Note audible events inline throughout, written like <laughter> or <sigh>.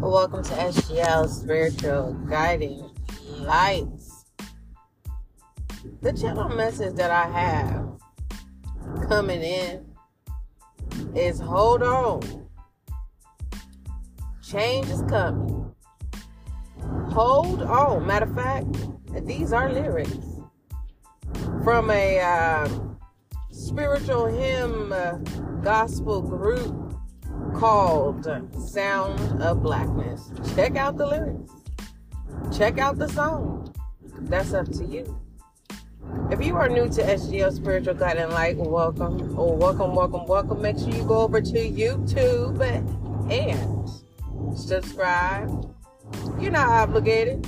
Welcome to SGL Spiritual Guiding Lights. The channel message that I have coming in is hold on. Change is coming. Hold on. Matter of fact, these are lyrics from a uh, spiritual hymn uh, gospel group called Sound of Blackness. Check out the lyrics. Check out the song. That's up to you. If you are new to SGL Spiritual Guiding Light, welcome, or welcome, welcome, welcome. Make sure you go over to YouTube and subscribe. You're not obligated,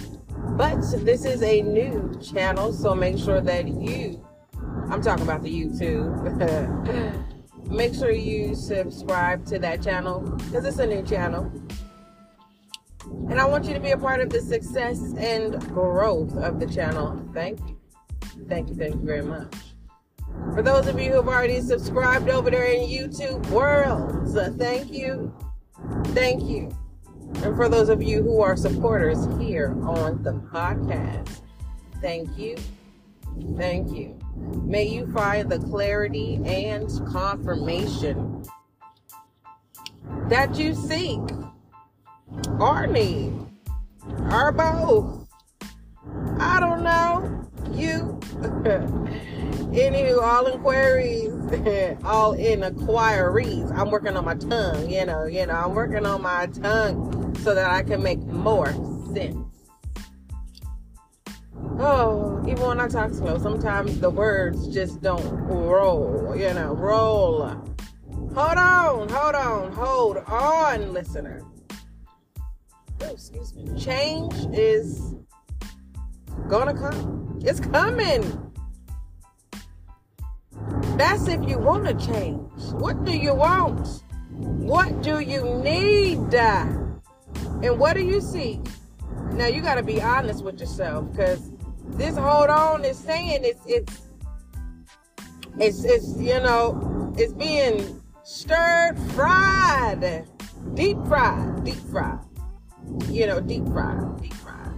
but this is a new channel, so make sure that you, I'm talking about the YouTube. <laughs> make sure you subscribe to that channel because it's a new channel. And I want you to be a part of the success and growth of the channel. Thank you. Thank you. Thank you very much. For those of you who have already subscribed over there in YouTube world, uh, thank you. Thank you. And for those of you who are supporters here on the podcast, thank you. Thank you. May you find the clarity and confirmation that you seek or need or both. I don't know. You. <laughs> Anywho, all inquiries, <laughs> all in inquiries. I'm working on my tongue, you know, you know, I'm working on my tongue so that I can make more sense. Oh, even when I talk slow, sometimes the words just don't roll, you know, roll. Hold on, hold on, hold on, listener. Oh, excuse me. Change is gonna come. It's coming. That's if you want to change. What do you want? What do you need? And what do you seek? Now you got to be honest with yourself because this hold on is saying it's it's it's it's you know it's being stirred fried deep fried deep fried. You know deep fried deep fried.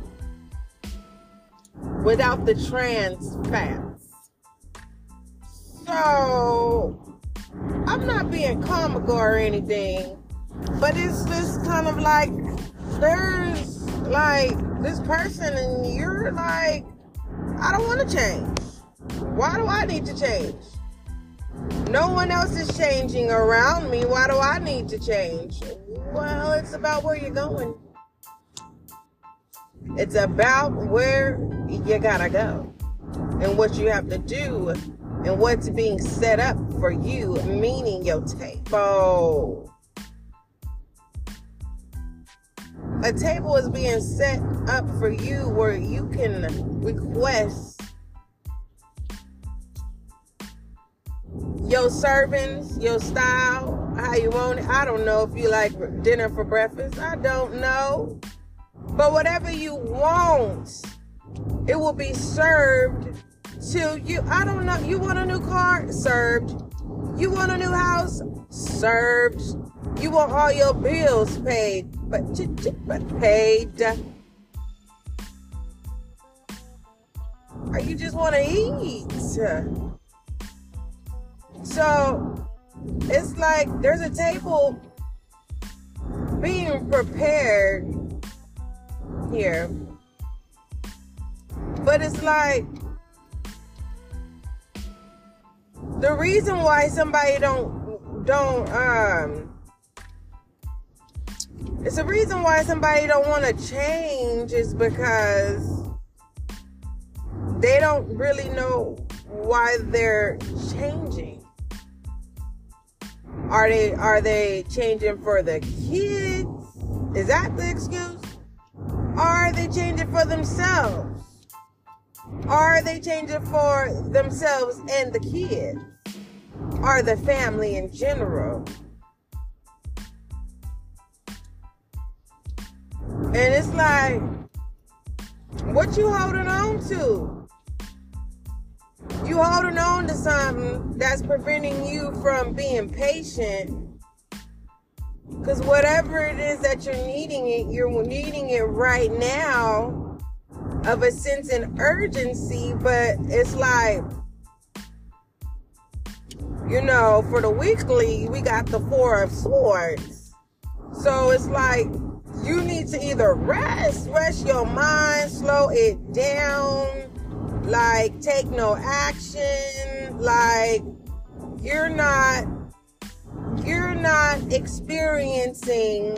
Without the trans fats. So i'm not being comical or anything but it's just kind of like there's like this person and you're like I don't want to change. Why do I need to change? No one else is changing around me. Why do I need to change? Well, it's about where you're going. It's about where you gotta go and what you have to do and what's being set up for you, meaning your table. A table is being set up for you where you can request your servings, your style, how you want it. I don't know if you like dinner for breakfast. I don't know. But whatever you want, it will be served to you. I don't know. You want a new car? Served. You want a new house? Served. You want all your bills paid, but, but paid. Or you just want to eat. So it's like there's a table being prepared here. But it's like the reason why somebody don't don't um it's the reason why somebody don't want to change is because they don't really know why they're changing. Are they are they changing for the kids? Is that the excuse? Are they changing for themselves? Are they changing for themselves and the kids? Or the family in general? And it's like, what you holding on to? You holding on to something that's preventing you from being patient Because whatever it is that you're needing it, you're needing it right now of a sense and urgency, but it's like, you know, for the weekly, we got the Four of Swords. So it's like you need to either rest, rest your mind, slow it down, like take no action, like you're not you're not experiencing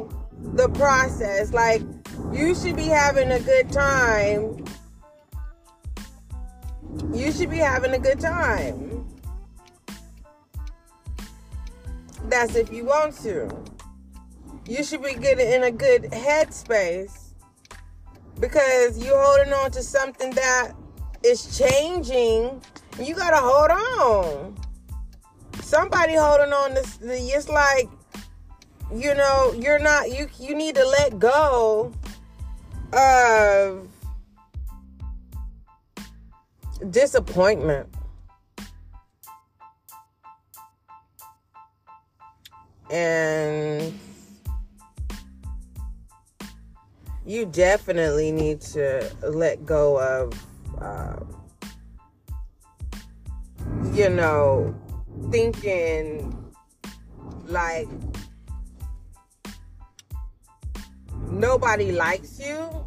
the process. Like you should be having a good time. You should be having a good time. That's if you want to. You should be getting in a good headspace because you're holding on to something that is changing. You gotta hold on. Somebody holding on to it's like you know you're not you you need to let go of disappointment. And you definitely need to let go of, uh, you know, thinking like nobody likes you.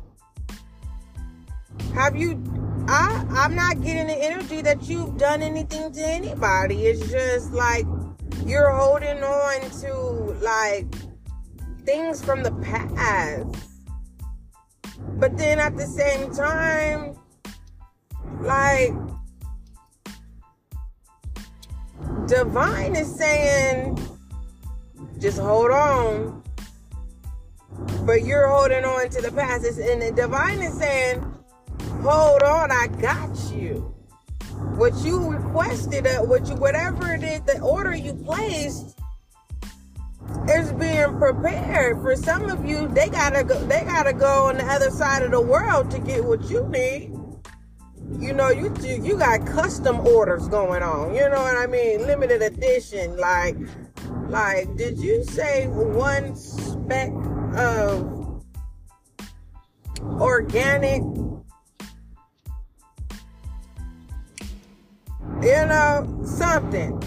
Have you? I I'm not getting the energy that you've done anything to anybody. It's just like you're holding on to like things from the past but then at the same time, like, Divine is saying, just hold on. But you're holding on to the past. And the Divine is saying, hold on, I got you. What you requested, uh, what you, whatever it is, the order you placed, is being prepared. For some of you, they gotta go. They gotta go on the other side of the world to get what you need. You know, you you got custom orders going on. You know what I mean? Limited edition. Like, like, did you say one speck of organic? You know, something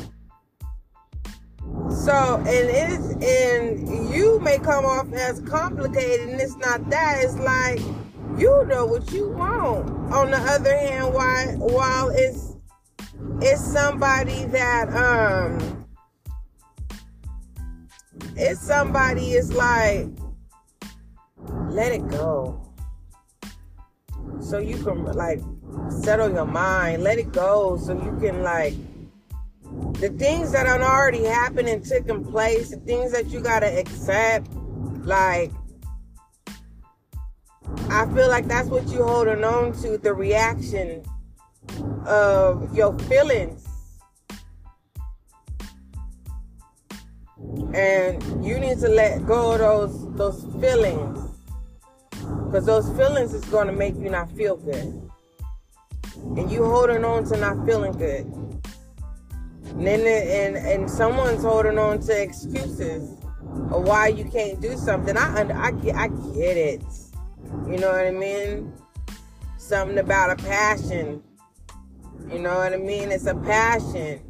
so, and it's, and you may come off as complicated, and it's not that. It's like, you know what you want. On the other hand, while, while it's, it's somebody that, um, it's somebody is like, let it go. So you can like settle your mind, let it go so you can like the things that are already happening, taking place, the things that you gotta accept, like I feel like that's what you holding on to, the reaction of your feelings. And you need to let go of those those feelings. Because those feelings is gonna make you not feel good. And you holding on to not feeling good. And then and and someone's holding on to excuses of why you can't do something. I I get I get it. You know what I mean? Something about a passion. You know what I mean? It's a passion.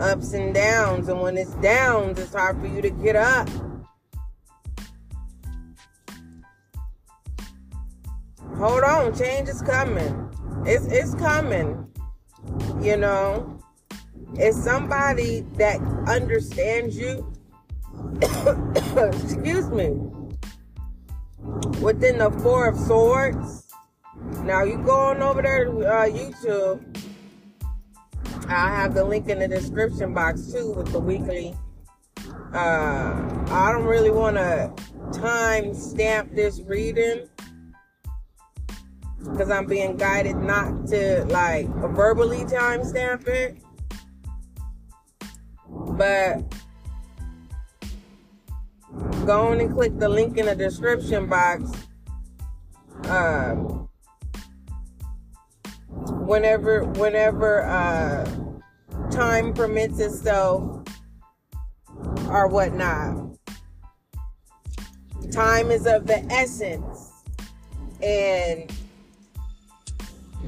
Ups and downs. And when it's downs, it's hard for you to get up. Hold on, change is coming. It's it's coming. You know is somebody that understands you. <coughs> Excuse me. Within the Four of Swords. Now you go on over there to uh, YouTube. I have the link in the description box too with the weekly. Uh, I don't really want to time stamp this reading because I'm being guided not to like verbally time stamp it. But go on and click the link in the description box. Um, whenever whenever uh, time permits itself or whatnot. time is of the essence. And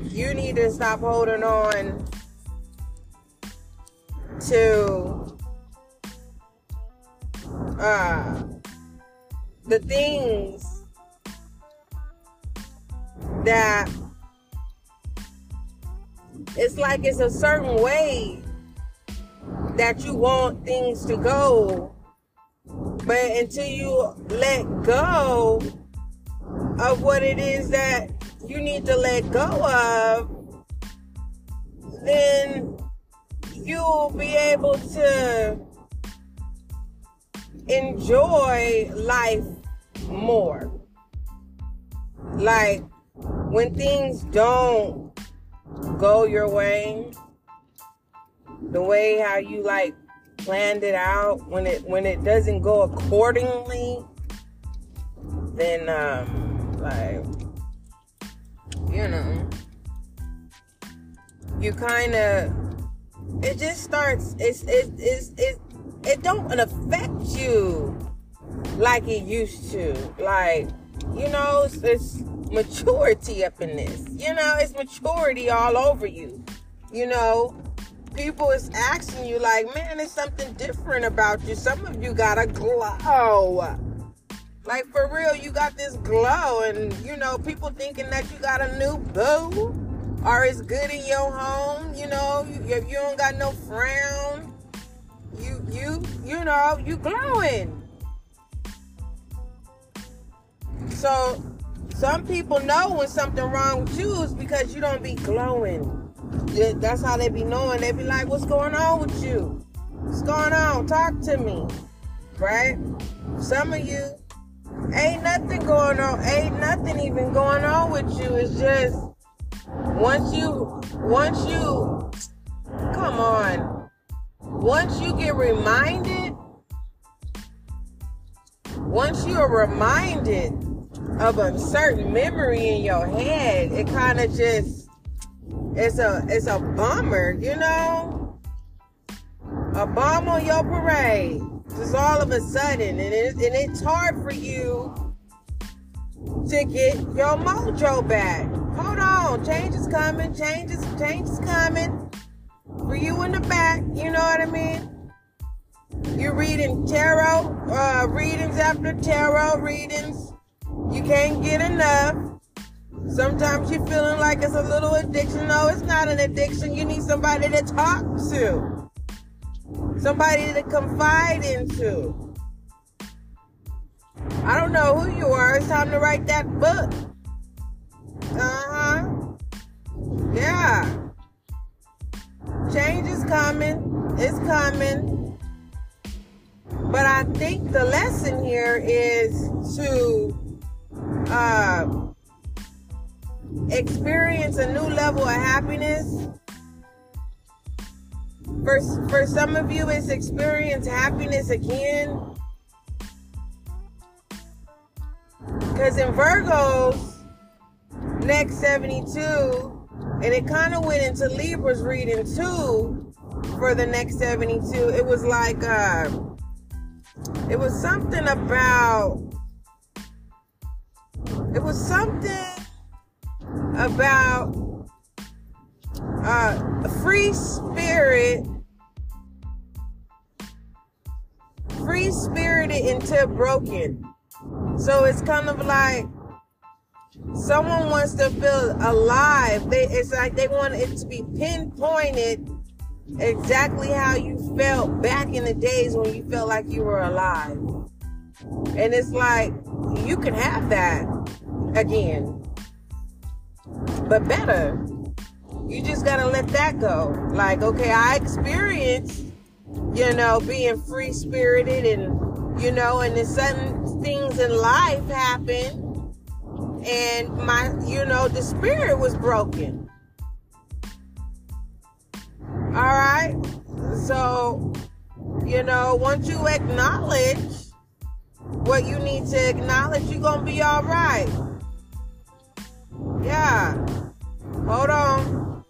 you need to stop holding on to uh, the things that it's like it's a certain way that you want things to go. But until you let go of what it is that you need to let go of, then you'll be able to enjoy life more. Like when things don't go your way, the way how you like planned it out, when it when it doesn't go accordingly, then um like you know you kind of it just starts it's it it's it it don't affect you like it used to. Like you know it's, it's maturity up in this. You know it's maturity all over you. You know people is asking you like man there's something different about you. Some of you got a glow. Like for real you got this glow and you know people thinking that you got a new boo or it's good in your home. You know if you don't got no frown you you know you glowing. So some people know when something wrong with you is because you don't be glowing. That's how they be knowing. They be like what's going on with you? What's going on? Talk to me. Right? Some of you ain't nothing going on ain't nothing even going on with you. It's just once you once you come on once you get reminded once you are reminded of a certain memory in your head it kind of just it's a it's a bummer you know? A bomb on your parade just all of a sudden and, it, and it's hard for you to get your mojo back. Hold on change is coming change is change is coming for you in the back? You know what i mean? You're reading tarot uh, readings after tarot readings. You can't get enough. Sometimes you're feeling like it's a little addiction. No it's not an addiction. You need somebody to talk to. Somebody to confide into. I don't know who you are. It's time to write that book. Uh-huh. Yeah change is coming it's coming but i think the lesson here is to uh, experience a new level of happiness. For, for some of you, it's experience happiness again. Because in Virgo's next 72, and it kind of went into Libra's reading too for the next 72, it was like, uh, it was something about it was something about uh, free spirit, free spirited until broken. So it's kind of like someone wants to feel alive. They, it's like they want it to be pinpointed exactly how you felt back in the days when you felt like you were alive. And it's like you can have that again. But better. You just gotta let that go. Like, okay, I experienced, you know, being free spirited and, you know, and then certain things in life happen and my, you know, the spirit was broken. All right. So, you know, once you acknowledge what you need to acknowledge, you're to be all right. Yeah. Hold on.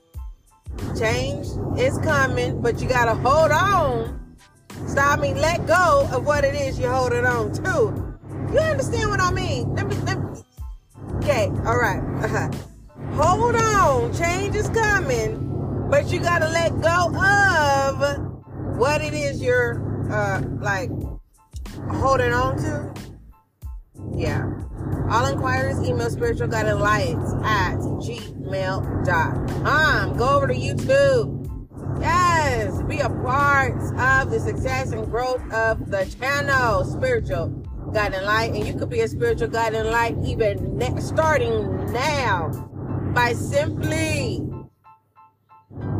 Change is coming, but you gotta hold on. Stop me, let go of what it is you're holding on to. You understand what I mean? Let me, let me. Okay, all right. Uh-huh. Hold on. Change is coming, but you gotta let go of what it is you're uh like holding on to. Yeah. All inquiries, email spiritual guiding lights at gmail.com. Go over to YouTube. Yes, be a part of the success and growth of the channel, Spiritual Guiding Light. And you could be a spiritual guiding light even ne- starting now by simply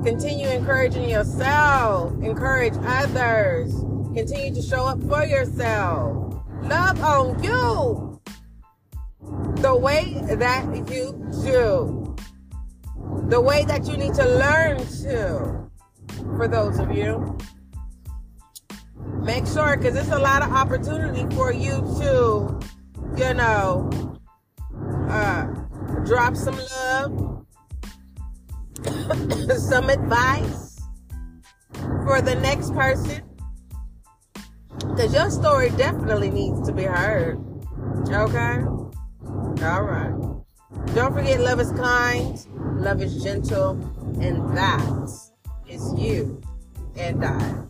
continue encouraging yourself, encourage others, continue to show up for yourself, love on you the way that you do, the way that you need to learn to. For those of you, make sure because it's a lot of opportunity for you to, you know, uh, drop some love, <coughs> some advice for the next person. Because your story definitely needs to be heard. Okay? All right. Don't forget, love is kind, love is gentle, and that is you and I.